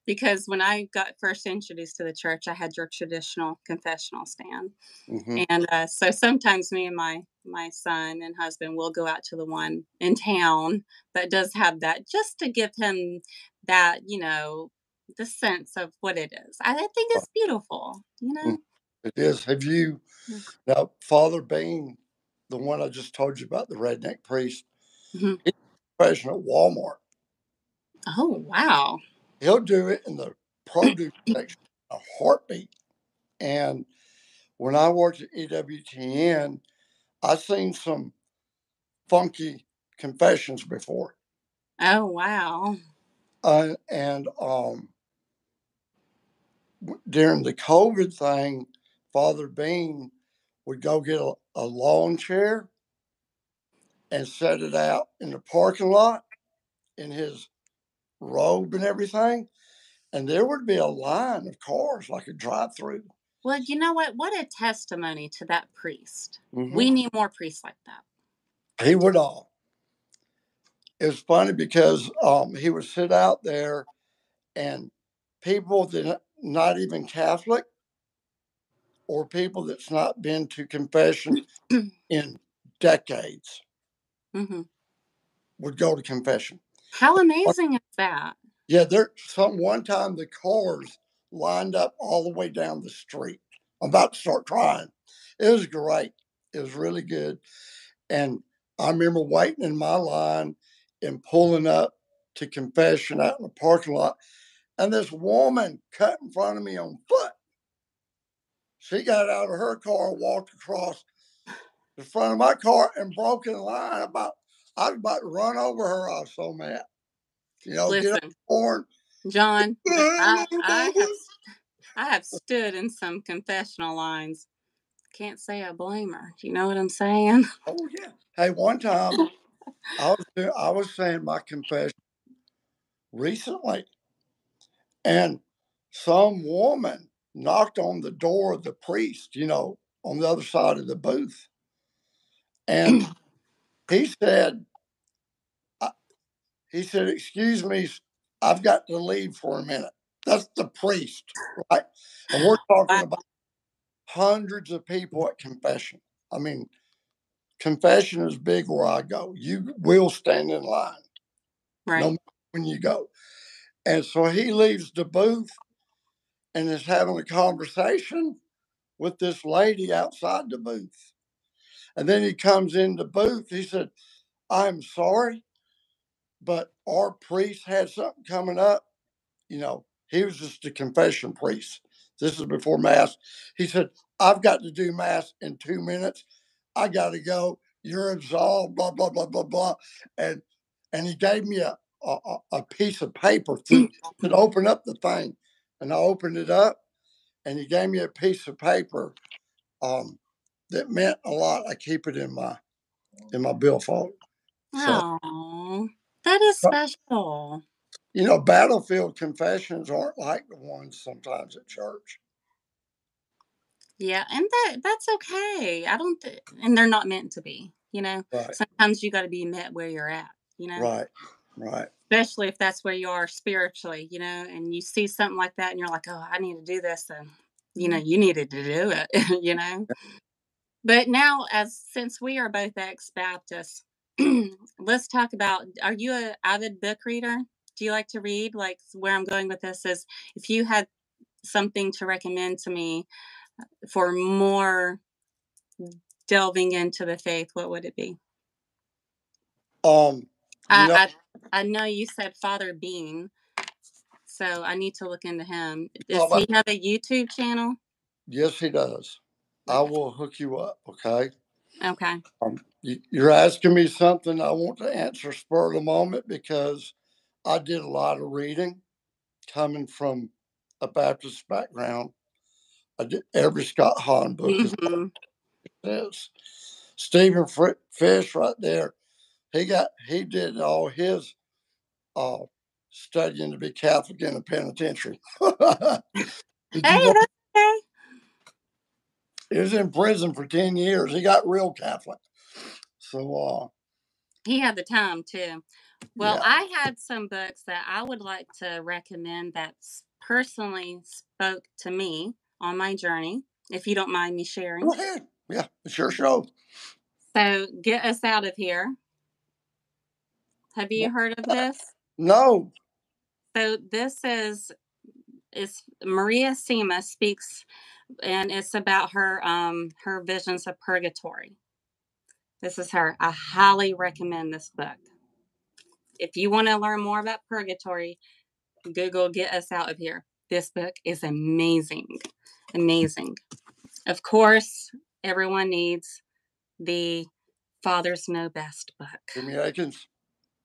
Speaker 2: because when I got first introduced to the church, I had your traditional confessional stand,
Speaker 1: hmm
Speaker 2: and uh, so sometimes me and my my son and husband will go out to the one in town that does have that, just to give him that you know the sense of what it is. I, I think it's beautiful, you know.
Speaker 1: It is. Have you
Speaker 2: Mm.
Speaker 1: now, Father Bean, the one I just told you about, the redneck priest,
Speaker 2: Mhm.
Speaker 1: he's confession at Walmart.
Speaker 2: Oh wow!
Speaker 1: He'll do it in the produce section, a heartbeat. And when I worked at EWTN, I've seen some funky confessions before.
Speaker 2: Oh wow!
Speaker 1: Uh, and um, during the COVID thing, Father Bean would go get a, a lawn chair and set it out in the parking lot in his robe and everything. And there would be a line of cars like a drive through.
Speaker 2: Well, you know what? What a testimony to that priest.
Speaker 1: Mm-hmm.
Speaker 2: We need more priests like that.
Speaker 1: he would all. It was funny because um, he would sit out there and people that not even Catholic or people that's not been to confession in decades
Speaker 2: hmm
Speaker 1: would go to confession.
Speaker 2: How amazing is that?
Speaker 1: Yeah, there some one time the cars lined up all the way down the street. I'm about to start crying. It was great. It was really good. And I remember waiting in my line and pulling up to confession out in the parking lot. and this woman cut in front of me on foot. She got out of her car walked across the front of my car and broke in line. About I was about to run over her. I was so mad. You know,
Speaker 2: Listen,
Speaker 1: get up horn.
Speaker 2: John, I, I have I have stood in some confessional lines. Can't say I blame her. You know what I'm saying?
Speaker 1: Oh yeah. Hey, one time I was I was saying my confession recently, and some woman knocked on the door of the priest. You know, on the other side of the booth, and he said, he said, "Excuse me, I've got to leave for a minute." That's the priest, right? And we're talking about hundreds of people at confession. I mean, confession is big where I go. You will stand in line
Speaker 2: Right.
Speaker 1: no matter when you go. And so he leaves the booth and is having a conversation with this lady outside the booth. And then he comes in the booth. He said, I'm sorry, but our priest had something coming up. You know, he was just a confession priest. This is before Mass. He said, I've got to do Mass in two minutes. I got to go. You're absolved, blah, blah, blah, blah, blah. And and he gave me a, a, a- piece of paper to, to open up the thing. And I opened it up and he gave me a piece of paper um, that meant a lot. I keep it in my in my billfold. So
Speaker 2: Oh, that is special.
Speaker 1: you know, battlefield confessions aren't like the ones sometimes at church.
Speaker 2: Yeah, and that that's okay. I don't, th- and they're not meant to be. You know,
Speaker 1: Right,
Speaker 2: sometimes you got to be met where you're at. You know,
Speaker 1: right, right.
Speaker 2: Especially if that's where you are spiritually. You know, and you see something like that, and you're like, oh, I need to do this, and you know, you needed to do it. you know, but now as since we are both ex-Baptists, let's talk about. Are you a avid book reader? Do you like to read? Like where I'm going with this is, if you had something to recommend to me for more delving into the faith, what would it be?
Speaker 1: Um,
Speaker 2: I I, know you said Father Bean, so I need to look into him. Does
Speaker 1: oh,
Speaker 2: he have a YouTube channel?
Speaker 1: yes, he does. I will hook you up. Okay.
Speaker 2: Okay.
Speaker 1: Um, you, you're asking me something I want to answer spur of the moment because I did a lot of reading coming from a Baptist background. I did every Scott Hahn book is this. Stephen Fish right there. He got he did all his uh studying to be Catholic in the penitentiary.
Speaker 2: Hey, okay.
Speaker 1: he was in prison for 10 years? He got real Catholic. So uh
Speaker 2: He had the time too. Well,
Speaker 1: yeah.
Speaker 2: I had some books that I would like to recommend that personally spoke to me on my journey, if you don't mind me sharing.
Speaker 1: Go ahead. Yeah, it's your show.
Speaker 2: So, get us out of here. Have you heard of this?
Speaker 1: No.
Speaker 2: So, this is is Maria Simma speaks, and it's about her um her visions of purgatory. This is her. I highly recommend this book. If you want to learn more about purgatory, Google Get Us Out of Here. This book is amazing. Amazing. Of course, everyone needs the Fathers Know Best book.
Speaker 1: Jimmy Akins.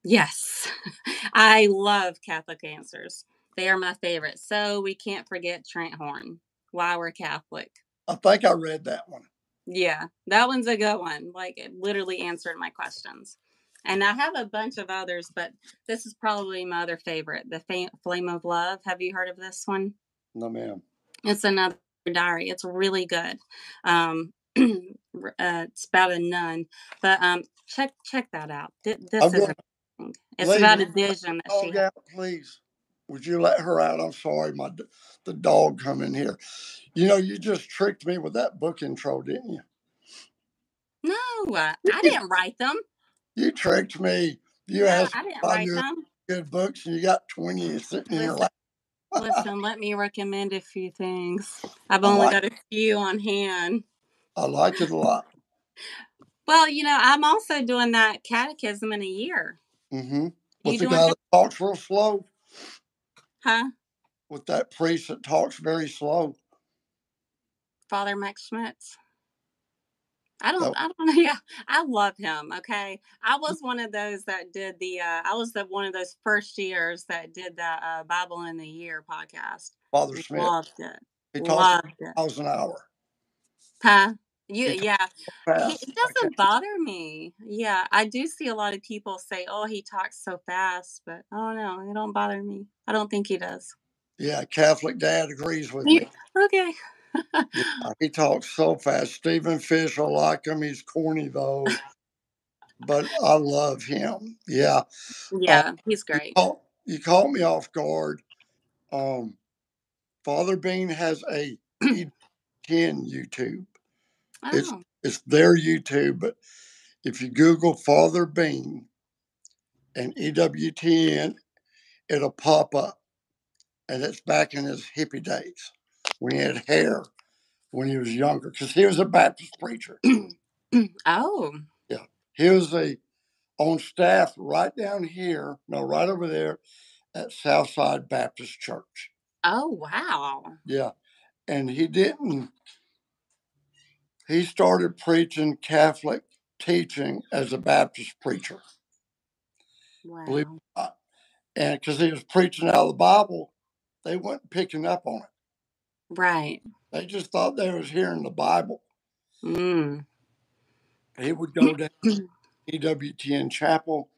Speaker 2: Yes, I love Catholic Answers. They are my favorite. So we can't forget Trent Horn. Why we're Catholic.
Speaker 1: I think I read that one.
Speaker 2: Yeah, that one's a good one. Like it literally answered my questions. And I have a bunch of others, but this is probably my other favorite, The Fa- Flame of Love. Have you heard of this one?
Speaker 1: No, ma'am.
Speaker 2: It's another diary. It's really good. Um, uh, it's about a nun, but um, check check that out. Th- This
Speaker 1: I'm
Speaker 2: is
Speaker 1: going.
Speaker 2: It's
Speaker 1: Lady,
Speaker 2: about a vision that
Speaker 1: dog out, please? Would you let her out? I'm sorry, my the dog come in here. You know, you just tricked me with that book intro, didn't you?
Speaker 2: No, uh, I didn't write them.
Speaker 1: you tricked me. You
Speaker 2: No,
Speaker 1: asked
Speaker 2: I didn't write them.
Speaker 1: good books, and you got 20 sitting
Speaker 2: Listen,
Speaker 1: lap.
Speaker 2: listen. Let me recommend a few things. I've only
Speaker 1: like
Speaker 2: got a few on hand.
Speaker 1: I like it a lot.
Speaker 2: Well, you know, I'm also doing that catechism in a year.
Speaker 1: Hmm
Speaker 2: You
Speaker 1: With the guy
Speaker 2: that?
Speaker 1: talks real slow.
Speaker 2: Huh?
Speaker 1: with that priest that talks very slow.
Speaker 2: Father Mike Schmitz. I don't. I don't know. Yeah, I love him. Okay, I was one of those that did the. Uh, I was the one of those first years that did the uh, Bible in the Year podcast.
Speaker 1: Father Smith.
Speaker 2: Loved it.
Speaker 1: He
Speaker 2: Loved it.
Speaker 1: miles an hour.
Speaker 2: Huh? You, yeah, he, it doesn't bother me. Yeah, I do see a lot of people say, "Oh, he talks so fast," but oh no, it don't bother me. I don't think he does.
Speaker 1: Yeah, Catholic dad agrees with
Speaker 2: You-
Speaker 1: me.
Speaker 2: Okay.
Speaker 1: Yeah, he talks so fast. Stephen Fish, I like him. He's corny though, but I love him. Yeah.
Speaker 2: yeah, he's
Speaker 1: You
Speaker 2: great.
Speaker 1: caught, you caught me off guard. Um, Father Bean has a EWTN YouTube. It's
Speaker 2: Oh,
Speaker 1: it's their YouTube, but if you Google Father Bean and EWTN, it'll pop up. And it's back in his hippie days when he had hair when he was younger, because he was a Baptist preacher.
Speaker 2: oh, Yeah.
Speaker 1: He was a on staff right down here, no, right over there at Southside Baptist Church.
Speaker 2: oh, wow.
Speaker 1: Yeah. And he didn't, he started preaching Catholic teaching as a Baptist preacher. Believe
Speaker 2: Wow.
Speaker 1: it or not. And because he was preaching out of the Bible, they weren't picking up on it.
Speaker 2: Right.
Speaker 1: They just thought they was hearing the Bible.
Speaker 2: Mm.
Speaker 1: He would go down to EWTN Chapel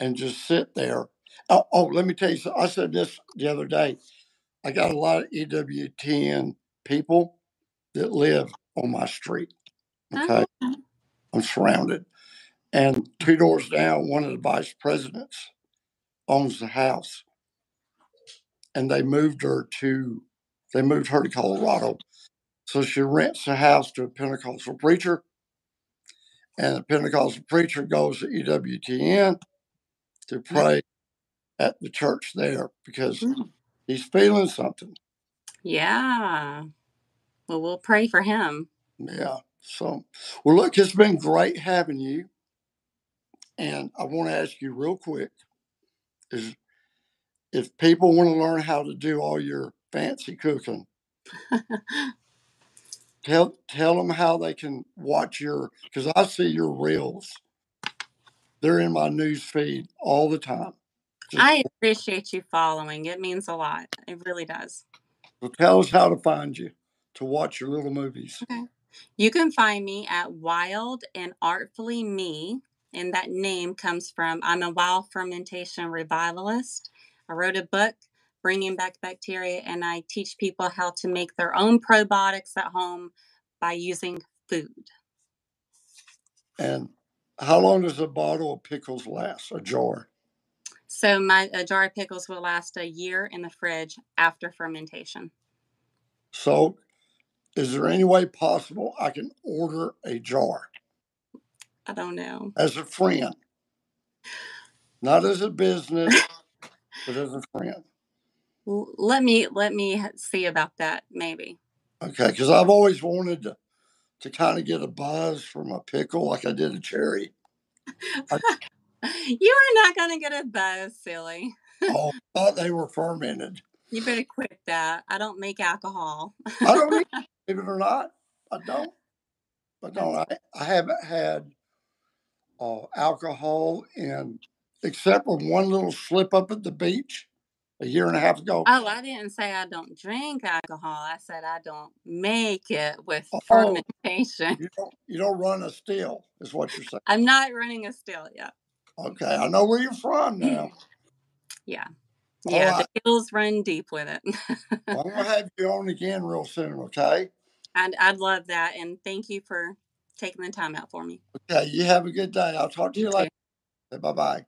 Speaker 1: and just sit there. Oh, oh, let me tell you something. I said this the other day. I got a lot of EWTN people that live on my street. Okay.
Speaker 2: Oh,
Speaker 1: I'm surrounded. And two doors down, one of the vice presidents owns the house. And they moved her to they moved her to Colorado. So she rents the house to a Pentecostal preacher. And the Pentecostal preacher goes to EWTN to pray at the church there because
Speaker 2: Mm.
Speaker 1: he's feeling something.
Speaker 2: Yeah. Well, we'll pray for him.
Speaker 1: Yeah. So, well, look, it's been great having you. And I want to ask you real quick is if people want to learn how to do all your fancy cooking, tell tell them how they can watch your because I see your reels. They're in my news feed all the time. Just
Speaker 2: I appreciate you following. It means a lot. It really does.
Speaker 1: so tell us how to find you to watch your little movies.
Speaker 2: Okay. You can find me at Wild and Artfully Me, and that name comes from I'm a wild fermentation revivalist. I wrote a book, Bringing Back Bacteria, and I teach people how to make their own probiotics at home by using food.
Speaker 1: And how long does a bottle of pickles last? A jar?
Speaker 2: So my a jar of pickles will last a year in the fridge after fermentation.
Speaker 1: So, is there any way possible I can order a jar
Speaker 2: I don't know.
Speaker 1: as a friend? Not as a business, but as a friend.
Speaker 2: Let me let me see about that. Maybe.
Speaker 1: Okay, because I've always wanted to, to kind of get a buzz from a pickle like I did a cherry.
Speaker 2: you are not gonna get a buzz, silly.
Speaker 1: Oh, I thought they were fermented.
Speaker 2: You better quit that. I don't make alcohol.
Speaker 1: I don't need, believe it or not. I don't. I don't. I, I haven't had uh, alcohol in, except for one little slip up at the beach a year and a half ago.
Speaker 2: Oh, I didn't say I don't drink alcohol. I said I don't make it with
Speaker 1: Oh.
Speaker 2: fermentation.
Speaker 1: You don't, you don't run a still, is what you're saying.
Speaker 2: I'm not running a still yet.
Speaker 1: Okay, I know where you're from now.
Speaker 2: Yeah.
Speaker 1: All
Speaker 2: Yeah,
Speaker 1: right.
Speaker 2: the hills run deep with it.
Speaker 1: Well, I'm gonna have you on again real soon. Okay.
Speaker 2: I'd, I'd love that. And thank you for taking the time out for me.
Speaker 1: Okay. You have a good day. I'll talk to you
Speaker 2: You
Speaker 1: later. Bye bye.